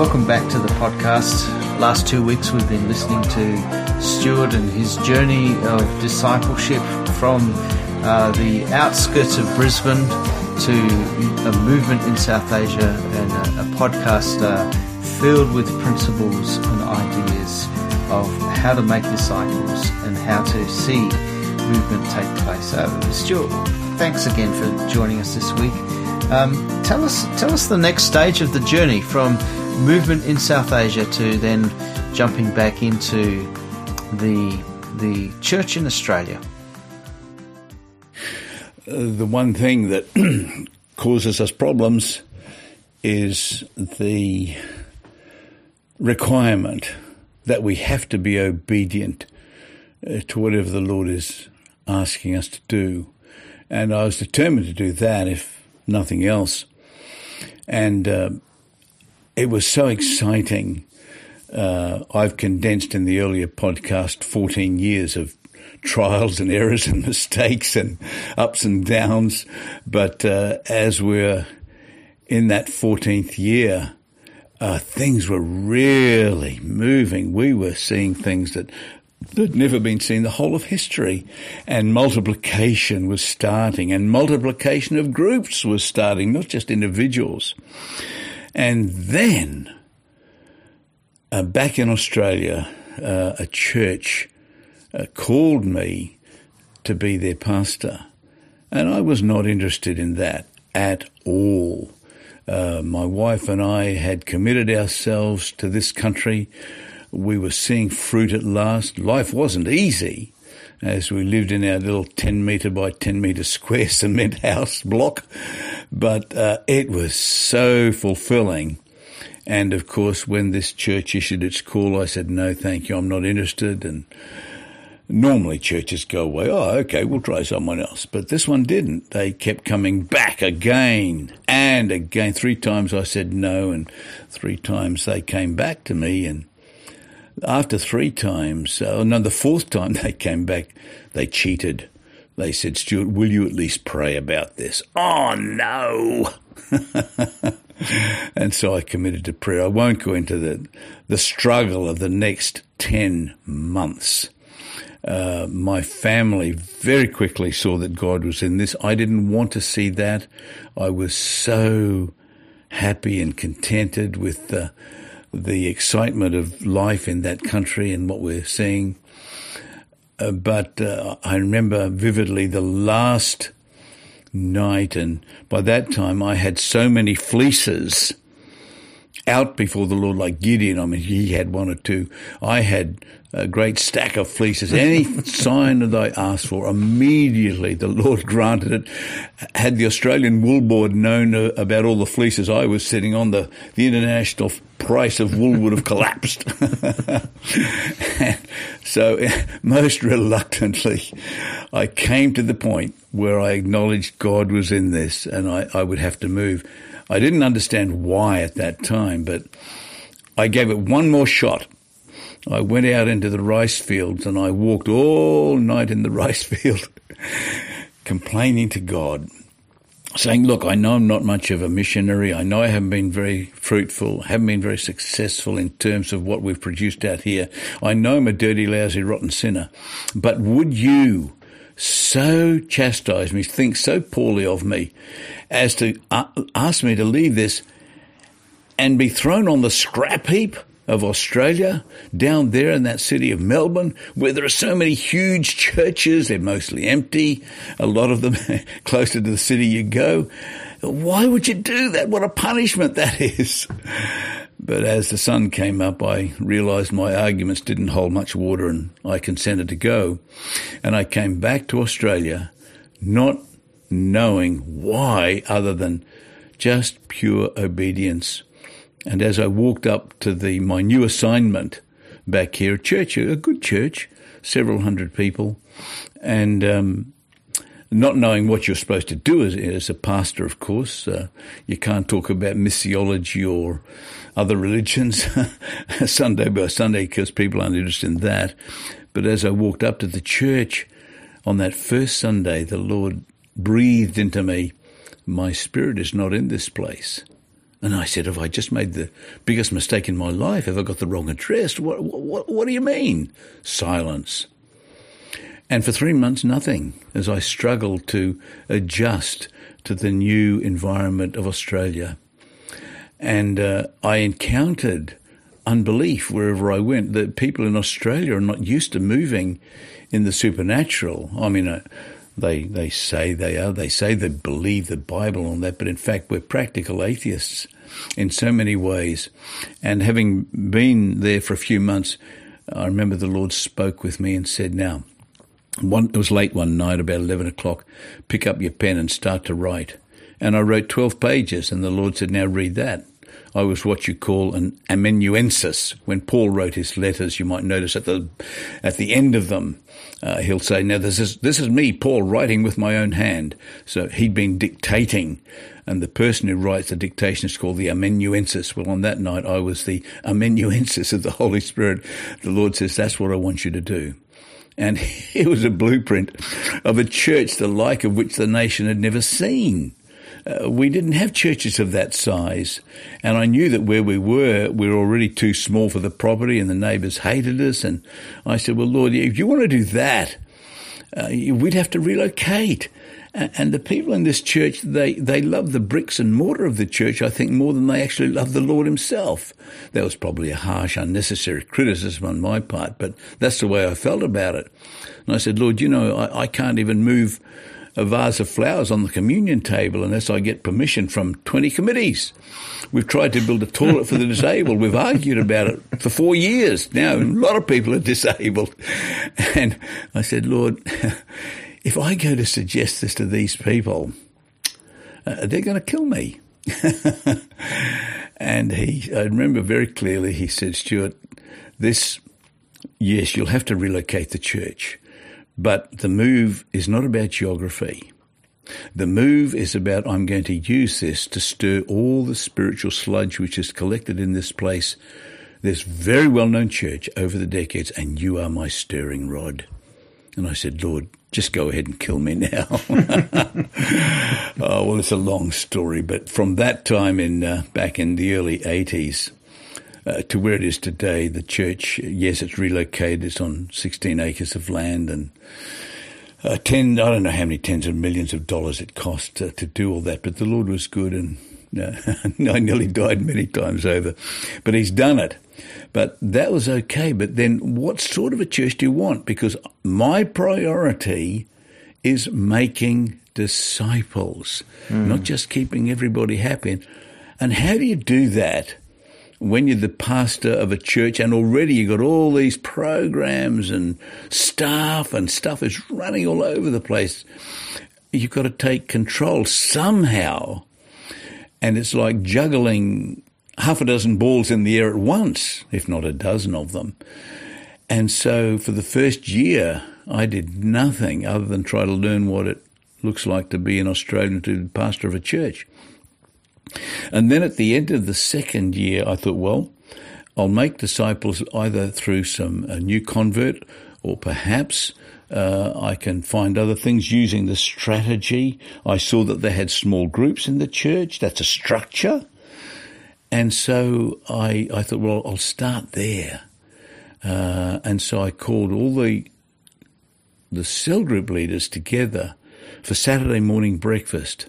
welcome back to the podcast. Last two weeks we've been listening to Stuart and his journey of discipleship from uh, the outskirts of Brisbane to a movement in South Asia and a, a podcast uh, filled with principles and ideas of how to make disciples and how to see movement take place. Uh, Stuart, thanks again for joining us this week. Um, tell us, tell us the next stage of the journey from movement in South Asia to then jumping back into the the church in Australia. The one thing that causes us problems is the requirement that we have to be obedient uh, to whatever the Lord is asking us to do. And I was determined to do that, if nothing else. And uh, it was so exciting. Uh, I've condensed in the earlier podcast 14 years of trials and errors and mistakes and ups and downs. But uh, as we're in that 14th year, uh, things were really moving. We were seeing things that had never been seen the whole of history. And multiplication was starting, and multiplication of groups was starting, not just individuals. And then, uh, back in Australia, uh, a church uh, called me to be their pastor. And I was not interested in that at all. Uh, my wife and I had committed ourselves to this country. We were seeing fruit at last. Life wasn't easy as we lived in our little 10 metre by 10 metre square cement house block, but uh, it was so fulfilling. And of course, when this church issued its call, I said, no, thank you, I'm not interested. And normally churches go away, oh, okay, we'll try someone else. But this one didn't. They kept coming back again and again. Three times I said no, and three times they came back to me. And after three times, uh, no, the fourth time they came back, they cheated. They said, Stuart, will you at least pray about this? Oh, no. and so I committed to prayer. I won't go into the, the struggle of the next 10 months. Uh, my family very quickly saw that God was in this. I didn't want to see that. I was so happy and contented with the, the excitement of life in that country and what we're seeing. Uh, but uh, I remember vividly the last night, and by that time I had so many fleeces out before the Lord, like Gideon. I mean, he had one or two. I had a great stack of fleeces. Any sign that I asked for, immediately the Lord granted it. Had the Australian Wool Board known uh, about all the fleeces I was sitting on, the, the international price of wool would have collapsed. so, most reluctantly, I came to the point where I acknowledged God was in this and I, I would have to move. I didn't understand why at that time, but I gave it one more shot. I went out into the rice fields and I walked all night in the rice field, complaining to God, saying, Look, I know I'm not much of a missionary. I know I haven't been very fruitful, haven't been very successful in terms of what we've produced out here. I know I'm a dirty, lousy, rotten sinner. But would you so chastise me, think so poorly of me, as to uh, ask me to leave this and be thrown on the scrap heap of Australia, down there in that city of Melbourne, where there are so many huge churches, they're mostly empty, a lot of them closer to the city you go. Why would you do that? What a punishment that is. But as the sun came up, I realized my arguments didn't hold much water and I consented to go. And I came back to Australia not knowing why other than just pure obedience. And as I walked up to the, my new assignment back here, a church, a good church, several hundred people, and, um, not knowing what you're supposed to do as, as a pastor, of course, uh, you can't talk about missiology or other religions Sunday by Sunday because people aren't interested in that. But as I walked up to the church on that first Sunday, the Lord breathed into me, My spirit is not in this place. And I said, Have I just made the biggest mistake in my life? Have I got the wrong address? What, what, what do you mean? Silence. And for three months, nothing as I struggled to adjust to the new environment of Australia. And uh, I encountered unbelief wherever I went. That people in Australia are not used to moving in the supernatural. I mean, uh, they they say they are. They say they believe the Bible and that, but in fact, we're practical atheists in so many ways. And having been there for a few months, I remember the Lord spoke with me and said, "Now." One, it was late one night, about 11 o'clock. Pick up your pen and start to write. And I wrote 12 pages, and the Lord said, Now read that. I was what you call an amanuensis. When Paul wrote his letters, you might notice at the at the end of them, uh, he'll say, "Now this is this is me, Paul, writing with my own hand." So he'd been dictating, and the person who writes the dictation is called the amanuensis. Well, on that night, I was the amanuensis of the Holy Spirit. The Lord says, "That's what I want you to do." And it was a blueprint of a church the like of which the nation had never seen uh, we didn't have churches of that size. And I knew that where we were, we were already too small for the property and the neighbours hated us. And I said, well, Lord, if you want to do that, uh, we'd have to relocate. And the people in this church, they, they love the bricks and mortar of the church, I think, more than they actually love the Lord Himself. That was probably a harsh, unnecessary criticism on my part, but that's the way I felt about it. And I said, Lord, you know, I, I can't even move a vase of flowers on the communion table unless I get permission from 20 committees. We've tried to build a toilet for the disabled. We've argued about it for four years now. A lot of people are disabled. And I said, Lord, if I go to suggest this to these people, uh, they're going to kill me. and he, I remember very clearly, he said, Stuart, this, yes, you'll have to relocate the church. But the move is not about geography. The move is about I'm going to use this to stir all the spiritual sludge which is collected in this place, this very well known church over the decades, and you are my stirring rod. And I said, Lord, just go ahead and kill me now. oh, well, it's a long story, but from that time in uh, back in the early 80s, uh, to where it is today. The church, yes, it's relocated. It's on 16 acres of land and uh, 10, I don't know how many tens of millions of dollars it cost uh, to do all that, but the Lord was good and uh, I nearly died many times over. But He's done it. But that was okay. But then what sort of a church do you want? Because my priority is making disciples, mm. not just keeping everybody happy. And how do you do that when you're the pastor of a church and already you've got all these programs and staff and stuff is running all over the place, you've got to take control somehow. And it's like juggling half a dozen balls in the air at once, if not a dozen of them. And so for the first year, I did nothing other than try to learn what it looks like to be an Australian to pastor of a church. And then at the end of the second year, I thought, well, I'll make disciples either through some new convert or perhaps uh, I can find other things using the strategy. I saw that they had small groups in the church. That's a structure. And so I, I thought, well, I'll start there. Uh, and so I called all the the cell group leaders together for Saturday morning breakfast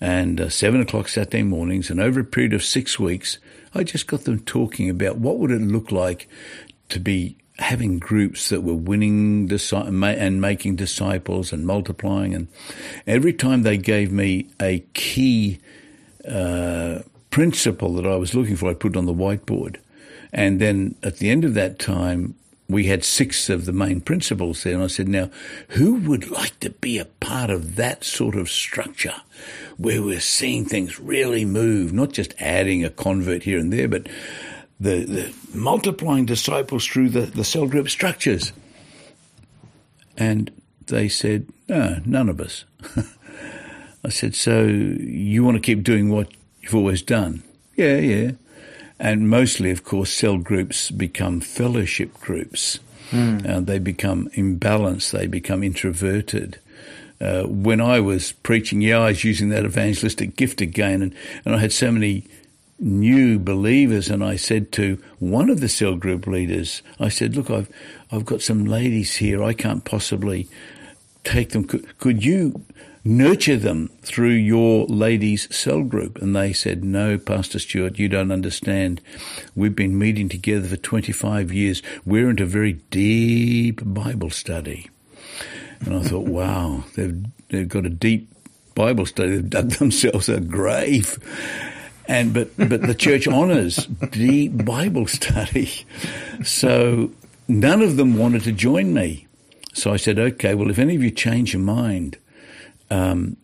and uh, seven o'clock Saturday mornings, and over a period of six weeks, I just got them talking about what would it look like to be having groups that were winning and making disciples and multiplying. And every time they gave me a key uh, principle that I was looking for, I put it on the whiteboard. And then at the end of that time, we had six of the main principles there. And I said, now, who would like to be a part of that sort of structure where we're seeing things really move, not just adding a convert here and there, but the, the multiplying disciples through the, the cell group structures? And they said, no, none of us. I said, so you want to keep doing what you've always done? Yeah, yeah. And mostly, of course, cell groups become fellowship groups. Mm. Uh, they become imbalanced, they become introverted. Uh, when I was preaching, yeah, I was using that evangelistic gift again, and, and I had so many new believers, and I said to one of the cell group leaders, I said, "Look, I've I've got some ladies here. I can't possibly take them. Could, could you nurture them through your ladies' cell group?" And they said, "No, Pastor Stuart, you don't understand. We've been meeting together for 25 years. We're into very deep Bible study." And I thought, wow, they've they've got a deep Bible study. They've dug themselves a grave. And but but the church honours deep Bible study. So none of them wanted to join me. So I said, okay, well, if any of you change your mind, um,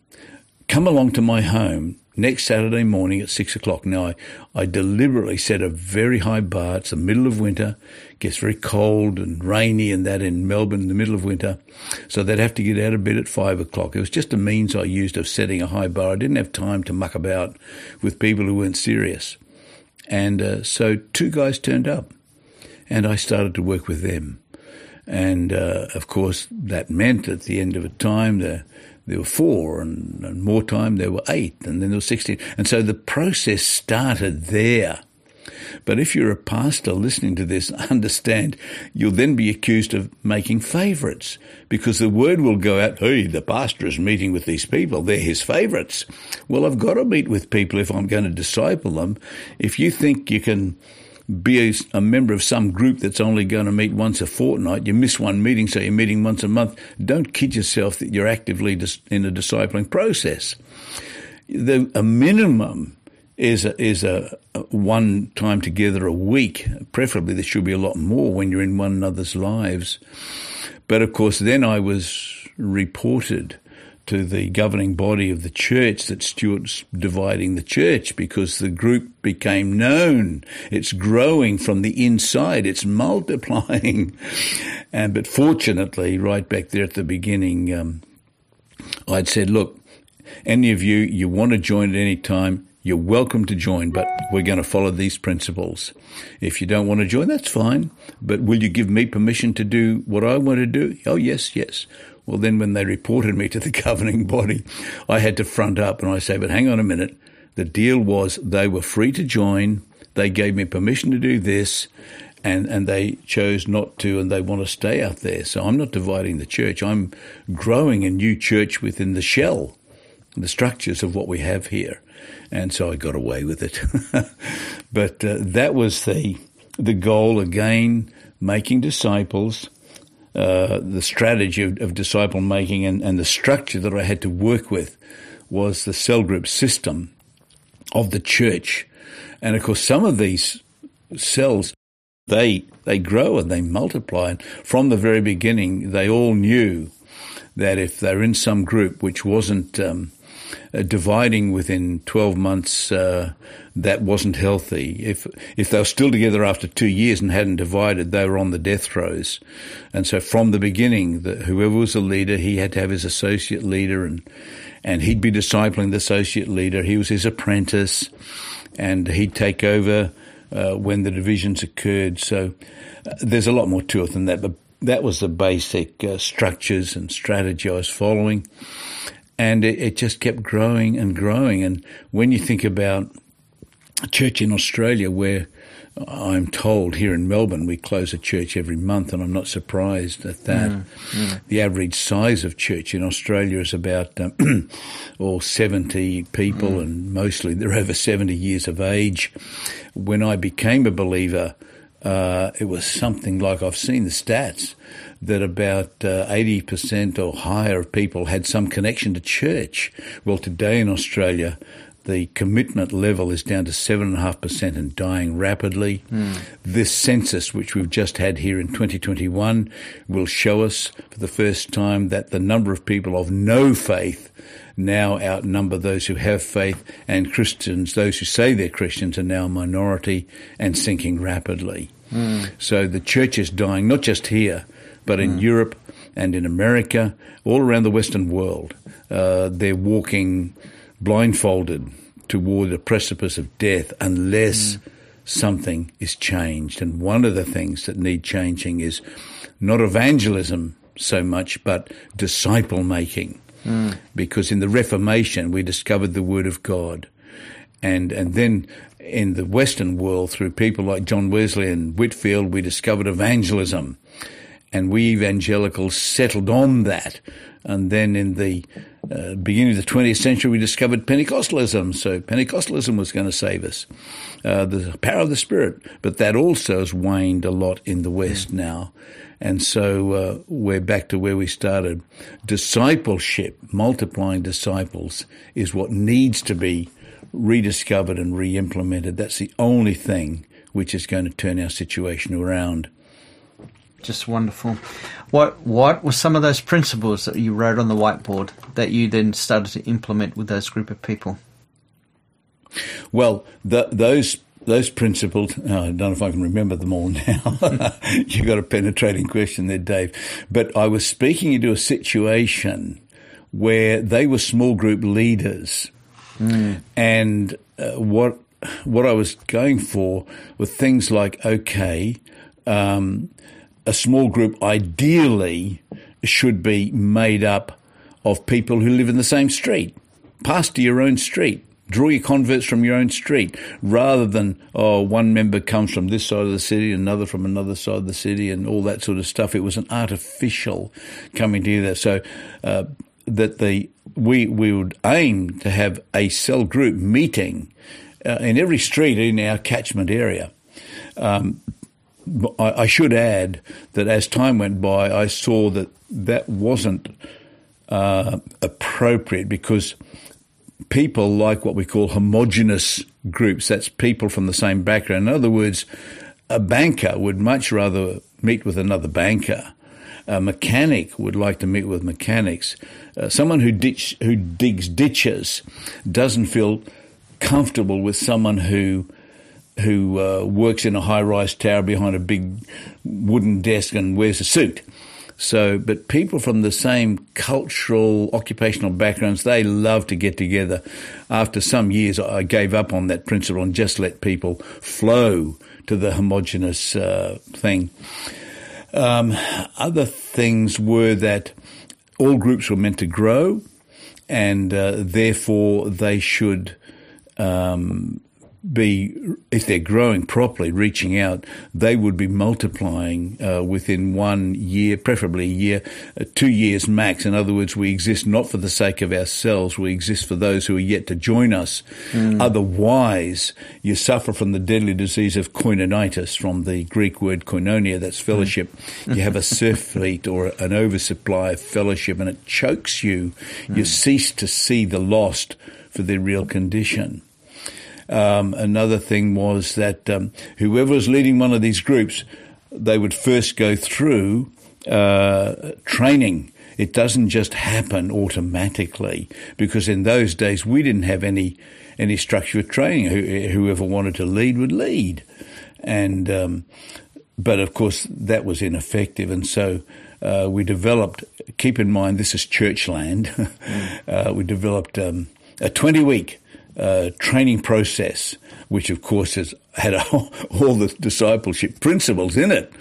come along to my home next Saturday morning at six o'clock. Now, I, I deliberately set a very high bar. It's the middle of winter, it gets very cold and rainy and that in Melbourne in the middle of winter. So they'd have to get out of bed at five o'clock. It was just a means I used of setting a high bar. I didn't have time to muck about with people who weren't serious. And uh, so two guys turned up and I started to work with them. And uh, of course, that meant at the end of a time, the there were four, and, and, more time there were eight, and then there were 16. And so the process started there. But if you're a pastor listening to this, understand you'll then be accused of making favourites because the word will go out, hey, the pastor is meeting with these people. They're his favourites. Well, I've got to meet with people if I'm going to disciple them. If you think you can be a, a, member of some group that's only going to meet once a fortnight. You miss one meeting, so you're meeting once a month. Don't kid yourself that you're actively dis- in a discipling process. The, a minimum is a, is a, a, one time together a week. Preferably, there should be a lot more when you're in one another's lives. But of course, then I was reported to the governing body of the church that Stuart's dividing the church because the group became known. It's growing from the inside. It's multiplying. and, but fortunately, right back there at the beginning, um, I'd said, look, any of you, you want to join at any time, you're welcome to join, but we're going to follow these principles. If you don't want to join, that's fine. But will you give me permission to do what I want to do? Oh, yes, yes. Well, then when they reported me to the governing body, I had to front up and I say, but hang on a minute. The deal was they were free to join. They gave me permission to do this and, and they chose not to and they want to stay out there. So I'm not dividing the church. I'm growing a new church within the shell, the structures of what we have here. And so I got away with it. but uh, that was the, the goal again, making disciples uh, the strategy of, of disciple making and, and the structure that I had to work with was the cell group system of the church. And of course, some of these cells, they, they grow and they multiply. And from the very beginning, they all knew that if they're in some group which wasn't um, uh, dividing within 12 months, uh, that wasn't healthy. If if they were still together after two years and hadn't divided, they were on the death throes. And so from the beginning, the, whoever was the leader, he had to have his associate leader, and and he'd be discipling the associate leader. He was his apprentice, and he'd take over uh, when the divisions occurred. So uh, there's a lot more to it than that, but that was the basic uh, structures and strategy I was following. And it, it just kept growing and growing. And when you think about a church in Australia where I'm told here in Melbourne we close a church every month, and I'm not surprised at that. Mm, mm. The average size of church in Australia is about um, all 70 people, mm. and mostly they're over 70 years of age. When I became a believer, uh, it was something like I've seen the stats that about uh, 80% or higher of people had some connection to church. Well, today in Australia, the commitment level is down to 7.5% and dying rapidly. Mm. This census, which we've just had here in 2021, will show us for the first time that the number of people of no faith now outnumber those who have faith, and Christians, those who say they're Christians, are now a minority and sinking rapidly. Mm. So the church is dying, not just here, but in mm. Europe and in America, all around the Western world. Uh, they're walking blindfolded toward the precipice of death unless mm. something is changed. And one of the things that need changing is not evangelism so much, but disciple making. Mm. Because in the Reformation, we discovered the Word of God. And, and then in the Western world, through people like John Wesley and Whitefield, we discovered evangelism. And we evangelicals settled on that. And then in the uh, beginning of the 20th century, we discovered Pentecostalism. So Pentecostalism was going to save us, uh, the power of the Spirit. But that also has waned a lot in the West now. And so uh, we're back to where we started. Discipleship, multiplying disciples, is what needs to be rediscovered and re-implemented. That's the only thing which is going to turn our situation around. Just wonderful. What what were some of those principles that you wrote on the whiteboard that you then started to implement with those group of people? Well, the, those those principles, oh, I don't know if I can remember them all now. You've got a penetrating question there, Dave. But I was speaking into a situation where they were small group leaders Mm. And uh, what what I was going for were things like okay, um, a small group ideally should be made up of people who live in the same street, pastor your own street. Draw your converts from your own street rather than, oh, one member comes from this side of the city, another from another side of the city, and all that sort of stuff. It was an artificial coming together. So, uh, that the we we would aim to have a cell group meeting uh, in every street in our catchment area. Um, I, I, should add that as time went by, I saw that that wasn't uh, appropriate because people like what we call homogenous groups. That's people from the same background. In other words, a banker would much rather meet with another banker a mechanic would like to meet with mechanics. Uh, someone who ditch, who digs ditches doesn't feel comfortable with someone who who uh, works in a high-rise tower behind a big wooden desk and wears a suit. So, but people from the same cultural, occupational backgrounds, they love to get together. After some years, I gave up on that principle and just let people flow to the homogenous uh, thing. Um, other things were that all groups were meant to grow, and uh, therefore they should um, be, if they're growing properly, reaching out, they would be multiplying uh, within one year, preferably a year, uh, two years max. In other words, we exist not for the sake of ourselves, we exist for those who are yet to join us. Mm. Otherwise, you suffer from the deadly disease of koinonitis, from the Greek word koinonia, that's fellowship. Mm. You have a surfeit or an oversupply of fellowship and it chokes you. Mm. You cease to see the lost for their real condition. Um, another thing was that um, whoever was leading one of these groups, they would first go through uh, training. It doesn't just happen automatically because in those days we didn't have any any structure of training. Whoever wanted to lead would lead, and um, but of course that was ineffective, and so. Uh, we developed, keep in mind this is church land, uh, we developed um, a 20 week training process, which of course has had a, all the discipleship principles in it.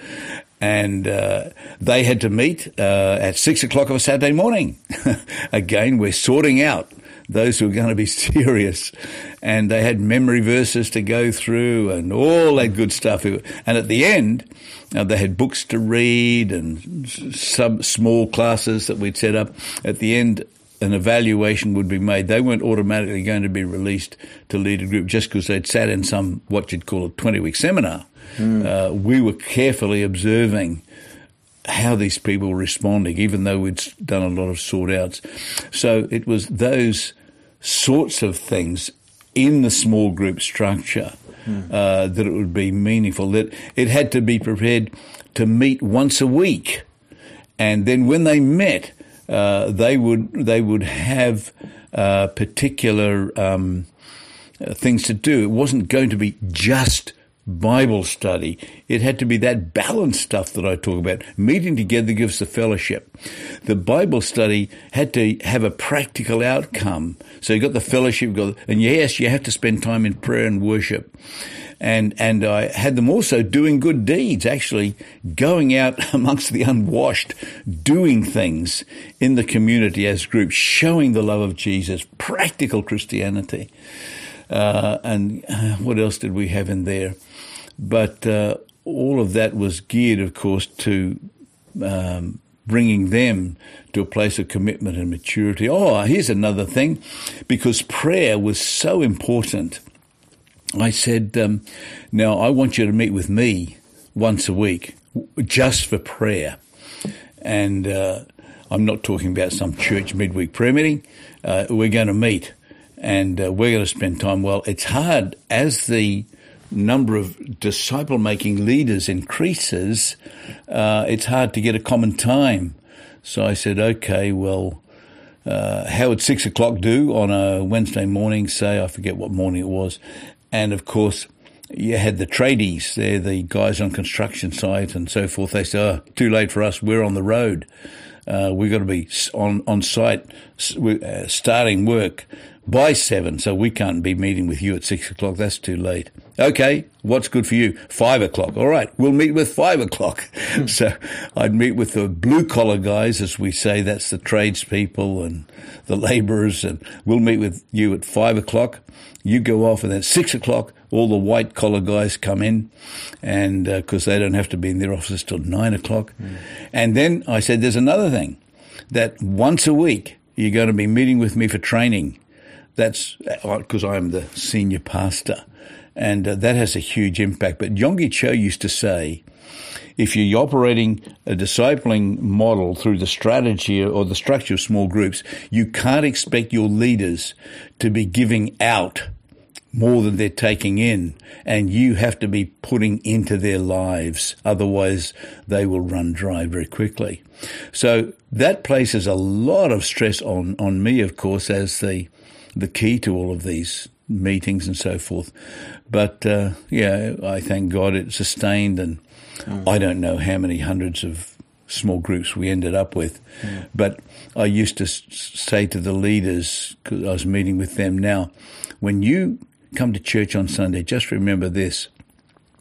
And uh, they had to meet uh, at six o'clock of a Saturday morning. Again, we're sorting out those who are going to be serious. And they had memory verses to go through and all that good stuff. And at the end, uh, they had books to read and some small classes that we'd set up. At the end, an evaluation would be made. They weren't automatically going to be released to lead a group just because they'd sat in some what you'd call a 20 week seminar. Mm. Uh, we were carefully observing how these people were responding, even though we'd done a lot of sort outs. So it was those sorts of things in the small group structure mm. uh, that it would be meaningful. That it had to be prepared to meet once a week. And then when they met, uh, they would they would have uh, particular um, things to do. It wasn't going to be just Bible study. It had to be that balanced stuff that I talk about. Meeting together gives the fellowship. The Bible study had to have a practical outcome. So you got the fellowship, got, and yes, you have to spend time in prayer and worship and and I had them also doing good deeds, actually going out amongst the unwashed, doing things in the community as groups, showing the love of Jesus, practical Christianity. uh, and uh, what else did we have in there? But uh, all of that was geared, of course, to um, bringing them to a place of commitment and maturity. Oh, here's another thing, because prayer was so important. I said, um, now I want you to meet with me once a week just for prayer. And uh, I'm not talking about some church midweek prayer meeting. Uh, we're going to meet and uh, we're going to spend time. Well, it's hard as the number of disciple making leaders increases, uh, it's hard to get a common time. So I said, okay, well, uh, how would six o'clock do on a Wednesday morning, say? I forget what morning it was. And of course, you had the tradies, they're the guys on construction sites and so forth. They say, oh, too late for us, we're on the road. Uh, we've got to be on, on site uh, starting work by seven, so we can't be meeting with you at six o'clock. That's too late. Okay, what's good for you? Five o'clock. All right, we'll meet with five o'clock. So I'd meet with the blue collar guys, as we say, that's the tradespeople and the labourers, and we'll meet with you at five o'clock. You go off, and then six o'clock, all the white collar guys come in, and because uh, they don't have to be in their offices till nine o'clock. Mm. And then I said, there's another thing that once a week you're going to be meeting with me for training. That's because uh, I'm the senior pastor, and uh, that has a huge impact. But Yonggi Cho used to say, if you're operating a discipling model through the strategy or the structure of small groups, you can't expect your leaders to be giving out more than they're taking in, and you have to be putting into their lives. Otherwise, they will run dry very quickly. So that places a lot of stress on, on me, of course, as the, the key to all of these meetings and so forth. But, uh, yeah, I thank God it sustained and mm. I don't know how many hundreds of small groups we ended up with. Mm. But I used to say to the leaders, because I was meeting with them now, when you come to church on Sunday, just remember this.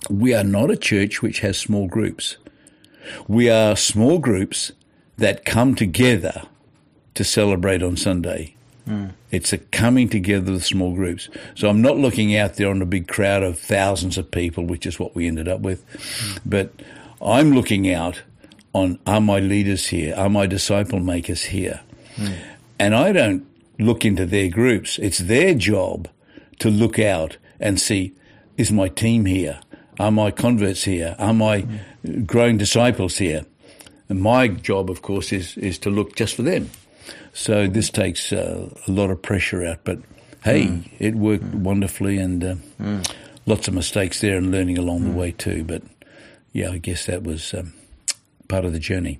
We are not a church which has small groups. We are small groups that come together to celebrate on Sunday. Mm. It's a coming together of small groups. So I'm not looking out there on a big crowd of thousands of people, which is what we ended up with. Mm. But I'm looking out on are my leaders here? Are my disciple makers here? Mm. And I don't look into their groups. It's their job to look out and see, is my team here? Are my converts here? Are my mm. growing disciples here? And my job, of course, is, is to look just for them. So this takes uh, a lot of pressure out. But hey, mm. it worked mm. wonderfully and uh, mm. lots of mistakes there and learning along the mm. way too. But yeah, I guess that was um, part of the journey.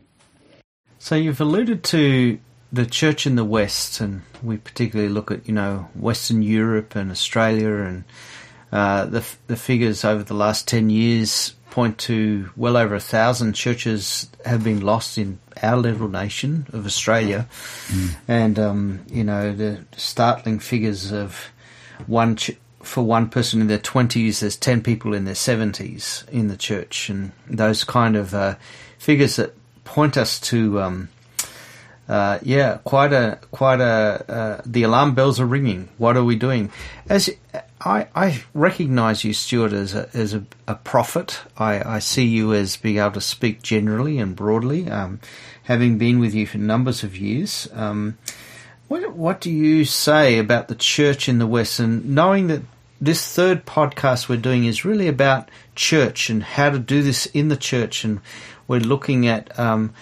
So you've alluded to the church in the West, and we particularly look at you know Western Europe and Australia, and uh, the the figures over the last ten years point to well over a thousand churches have been lost in our little nation of Australia, mm. and um, you know the startling figures of one. Ch- for one person in their 20s, there's 10 people in their 70s in the church, and those kind of uh, figures that point us to um, uh, yeah, quite a quite a uh, the alarm bells are ringing. What are we doing? As I, I recognize you, Stuart, as a as a, a prophet. I, I, see you as being able to speak generally and broadly. Um, having been with you for numbers of years, um, what what do you say about the church in the West? And knowing that this third podcast we're doing is really about church and how to do this in the church, and we're looking at um,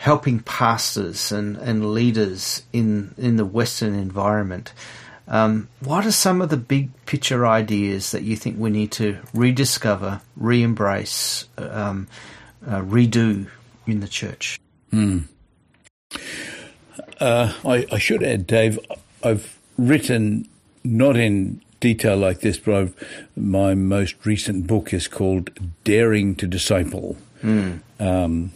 helping pastors and, and leaders in, in the Western environment. Um, what are some of the big picture ideas that you think we need to rediscover, re embrace, um, uh, redo in the church? Hmm. Uh, I, I, should add, Dave, I've written not in detail like this, but I've, my most recent book is called Daring to Disciple. Mm. Um,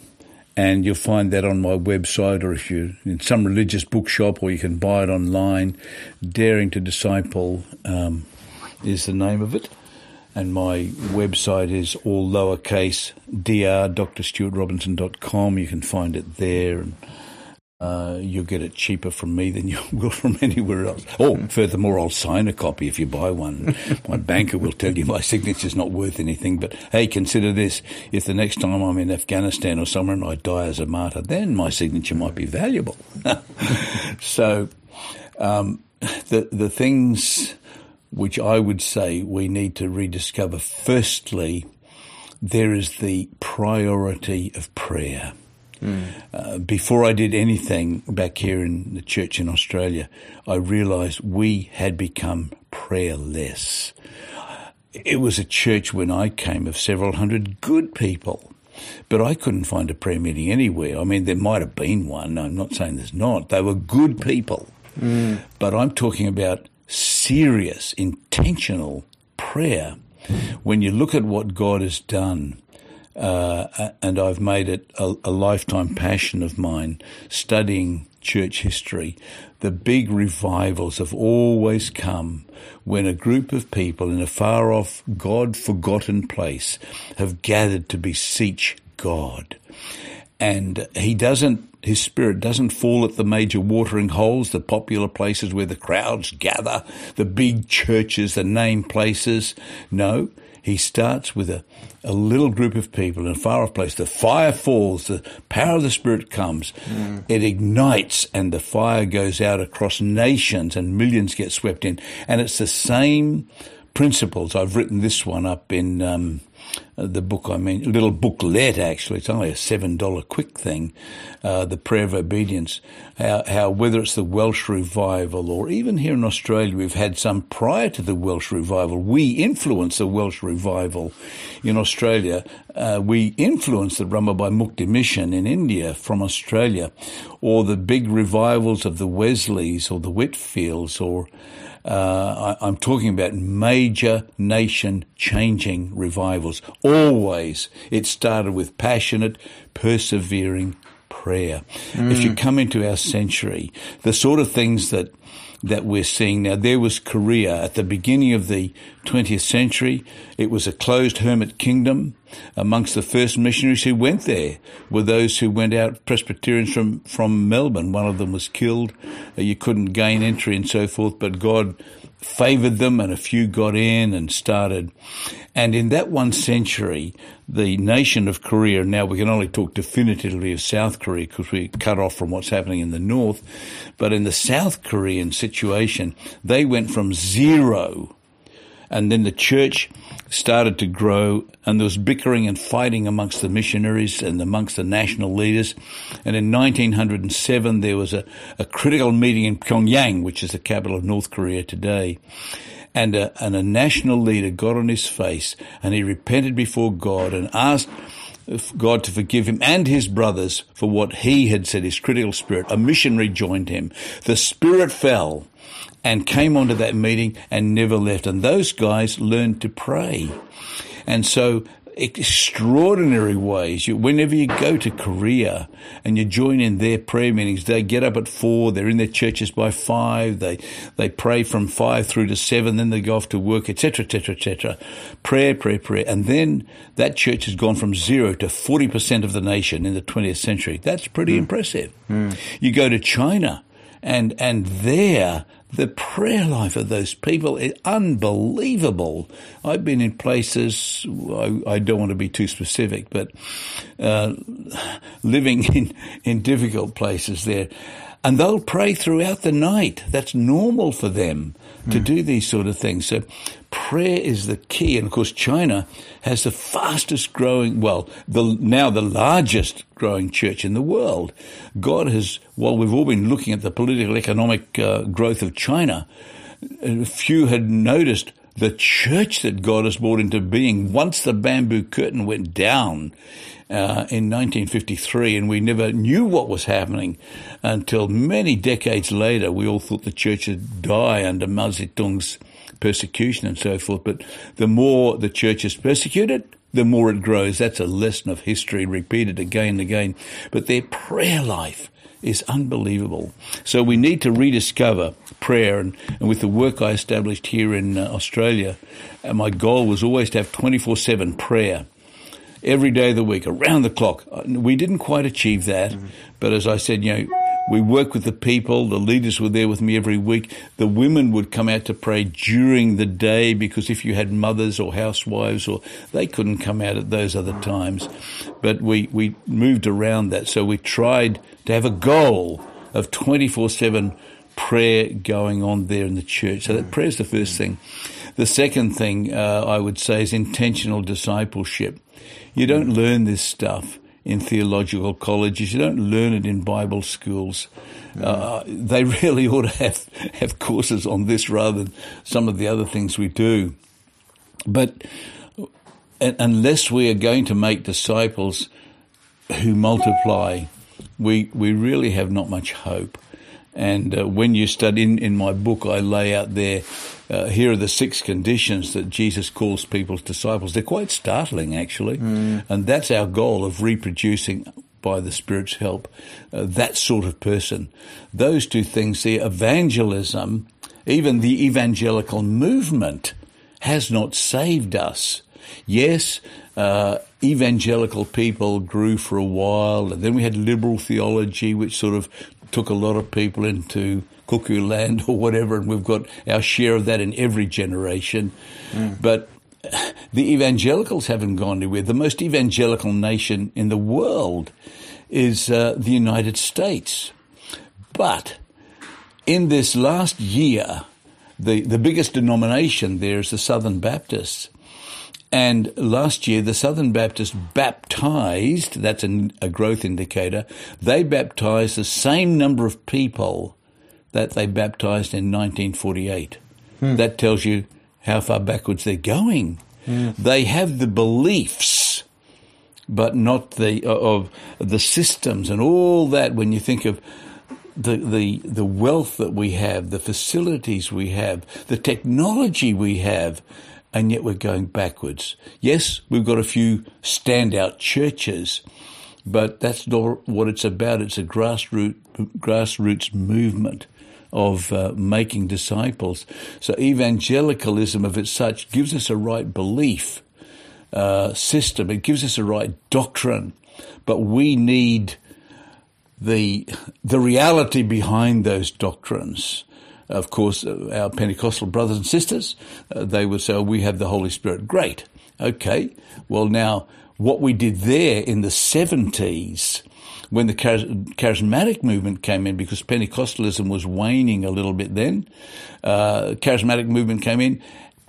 and you'll find that on my website or if you're in some religious bookshop or you can buy it online. Daring to Disciple um, is the name of it. And my website is all lowercase dr, drstuartrobinson.com. You can find it there. And uh, you'll get it cheaper from me than you will from anywhere else. Oh, furthermore, I'll sign a copy if you buy one. my banker will tell you my signature's not worth anything, but hey, consider this. If the next time I'm in Afghanistan or somewhere and I die as a martyr, then my signature might be valuable. so, um, the, the things which I would say we need to rediscover, firstly, there is the priority of prayer. Mm. Uh, before I did anything back here in the church in Australia, I realized we had become prayerless. It was a church when I came of several hundred good people. But I couldn't find a prayer meeting anywhere. I mean, there might have been one. I'm not saying there's not. They were good people. Mm. But I'm talking about serious, intentional prayer. When you look at what God has done uh, and I've made it a, a, lifetime passion of mine studying church history. The big revivals have always come when a group of people in a far off, God forgotten place have gathered to beseech God. And he doesn't, his spirit doesn't fall at the major watering holes, the popular places where the crowds gather, the big churches, the name places. No, he starts with a, a little group of people in a far off place. The fire falls, the power of the Spirit comes, mm. it ignites, and the fire goes out across nations, and millions get swept in. And it's the same principles. I've written this one up in um, the book I mean, a little booklet actually. It's only a seven dollar quick thing. Uh, the prayer of obedience. How, how whether it's the Welsh revival or even here in Australia, we've had some prior to the Welsh revival. We influenced the Welsh revival in Australia. Uh, we influenced the Ramabai Mukti mission in India from Australia, or the big revivals of the Wesleys or the Whitefields or uh, I, am talking about major nation changing revivals. Always it started with passionate, persevering prayer. Mm. If you mm. come into our century, the sort of things that that we're seeing now. There was Korea at the beginning of the 20th century. It was a closed hermit kingdom. Amongst the first missionaries who went there were those who went out, Presbyterians from, from Melbourne. One of them was killed. You couldn't gain entry and so forth, but God favoured them and a few got in and started. And in that one century, the nation of Korea, now we can only talk definitively of South Korea because we're cut off from what's happening in the North, but in the South Korean situation, they went from zero and then the church started to grow and there was bickering and fighting amongst the missionaries and amongst the national leaders. And in 1907, there was a, a critical meeting in Pyongyang, which is the capital of North Korea today. And a, and a national leader got on his face and he repented before God and asked God to forgive him and his brothers for what he had said, his critical spirit. A missionary joined him. The spirit fell and came onto that meeting and never left. And those guys learned to pray. And so extraordinary ways. You, whenever you go to Korea and you join in their prayer meetings, they get up at four. They're in their churches by five. They they pray from five through to seven. Then they go off to work, etc., etc., etc. Prayer, prayer, prayer, and then that church has gone from zero to forty percent of the nation in the twentieth century. That's pretty mm. impressive. Mm. You go to China. And, and there, the prayer life of those people is unbelievable. I've been in places, I, I don't want to be too specific, but uh, living in, in difficult places there. And they'll pray throughout the night. That's normal for them to mm. do these sort of things. So prayer is the key. And of course, China has the fastest growing, well, the, now the largest growing church in the world. God has, while we've all been looking at the political economic uh, growth of China, few had noticed the church that God has brought into being once the bamboo curtain went down uh, in 1953, and we never knew what was happening until many decades later. We all thought the church would die under Mao Zedong's persecution and so forth. But the more the church is persecuted, the more it grows. That's a lesson of history repeated again and again. But their prayer life is unbelievable. So we need to rediscover prayer. And, and with the work I established here in uh, Australia, uh, my goal was always to have 24 7 prayer every day of the week, around the clock. Uh, we didn't quite achieve that, mm-hmm. but as I said, you know, we work with the people. The leaders were there with me every week. The women would come out to pray during the day because if you had mothers or housewives or they couldn't come out at those other times. But we, we moved around that. So we tried to have a goal of 24 7 prayer going on there in the church. So that prayer is the first thing. The second thing uh, I would say is intentional discipleship. You don't learn this stuff in theological colleges. You don't learn it in Bible schools. Uh, they really ought to have, have courses on this rather than some of the other things we do. But unless we are going to make disciples who multiply, we, we really have not much hope. And uh, when you study in, in my book, I lay out there, uh, here are the six conditions that Jesus calls people's disciples. They're quite startling, actually. Mm. And that's our goal of reproducing by the Spirit's help uh, that sort of person. Those two things the evangelism, even the evangelical movement, has not saved us. Yes, uh, evangelical people grew for a while, and then we had liberal theology, which sort of took a lot of people into cuckoo land or whatever, and we've got our share of that in every generation. Mm. But the evangelicals haven't gone anywhere. The most evangelical nation in the world is uh, the United States. But in this last year, the, the biggest denomination there is the Southern Baptists. And last year, the Southern Baptists baptized, that's a, a growth indicator, they baptized the same number of people that they baptized in 1948. Hmm. That tells you how far backwards they're going. Hmm. They have the beliefs, but not the of the systems and all that. When you think of the, the the wealth that we have, the facilities we have, the technology we have, and yet we're going backwards. Yes, we've got a few standout churches, but that's not what it's about. It's a grassroots, grassroots movement of uh, making disciples. So evangelicalism if its such gives us a right belief uh, system. It gives us a right doctrine, but we need the the reality behind those doctrines of course, uh, our Pentecostal brothers and sisters, uh, they would say, oh, we have the Holy Spirit. Great. Okay. Well, now, what we did there in the 70s, when the charismatic movement came in, because Pentecostalism was waning a little bit then, uh, charismatic movement came in,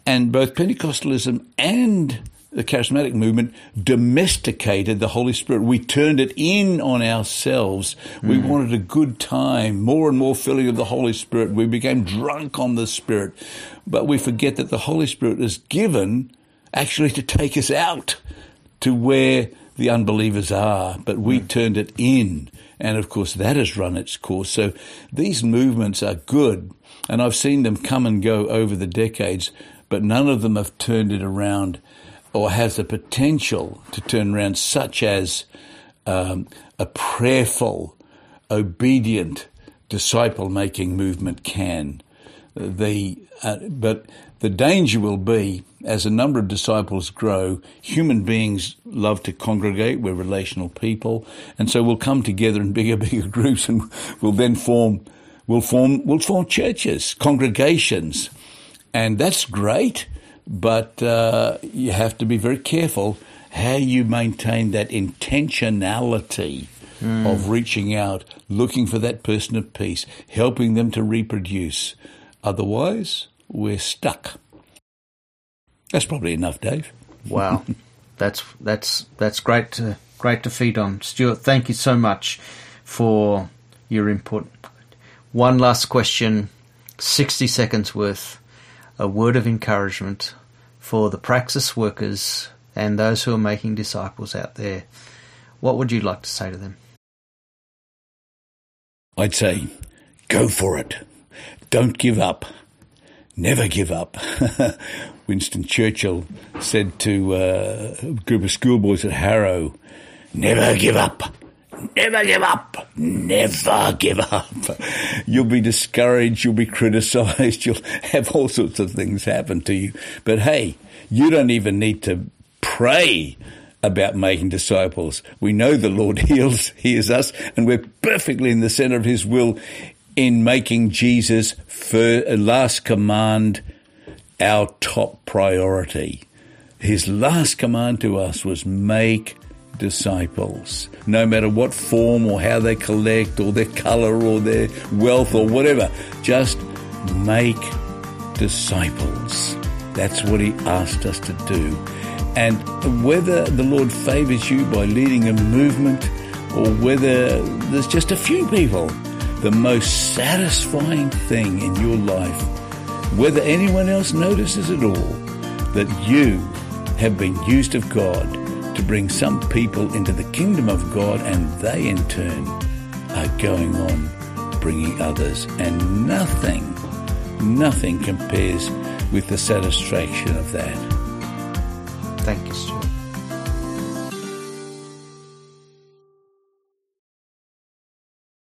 and both Pentecostalism and the charismatic movement domesticated the Holy Spirit. We turned it in on ourselves. Mm. We hmm. wanted a good time, more and more filling of the Holy Spirit. We became drunk on the Spirit. But we forget that the Holy Spirit is given actually to take us out to where the unbelievers are, but we mm. turned it in. And of course, that has run its course. So these movements are good. And I've seen them come and go over the decades, but none of them have turned it around or has the potential to turn around, such as um, a prayerful, obedient, disciple making movement can. The, uh, but the danger will be as a number of disciples grow, human beings love to congregate. We're relational people. And so we'll come together in bigger, bigger groups and we'll then form, we'll form, we'll form churches, congregations. And that's great. But uh, you have to be very careful how you maintain that intentionality mm. of reaching out, looking for that person of peace, helping them to reproduce. Otherwise, we're stuck. That's probably enough, Dave. Wow, that's that's that's great to great to feed on, Stuart. Thank you so much for your input. One last question, sixty seconds worth a word of encouragement for the praxis workers and those who are making disciples out there, what would you like to say to them? I'd say, go for it. Don't give up. Never give up. Winston Churchill said to uh, a group of schoolboys at Harrow, never give up. Never give up. Never give up. You'll be discouraged. You'll be criticized. You'll have all sorts of things happen to you. But hey, you don't even need to pray about making disciples. We know the Lord heals, hears us, and we're perfectly in the center of His will in making Jesus' first, last command our top priority. His last command to us was make disciples. No matter what form or how they collect or their color or their wealth or whatever, just make disciples. That's what he asked us to do. And whether the Lord favors you by leading a movement or whether there's just a few people, the most satisfying thing in your life, whether anyone else notices at all, that you have been used of God to bring some people into the kingdom of God and they in turn are going on bringing others. And nothing, nothing compares with the satisfaction of that. Thank you, Stuart.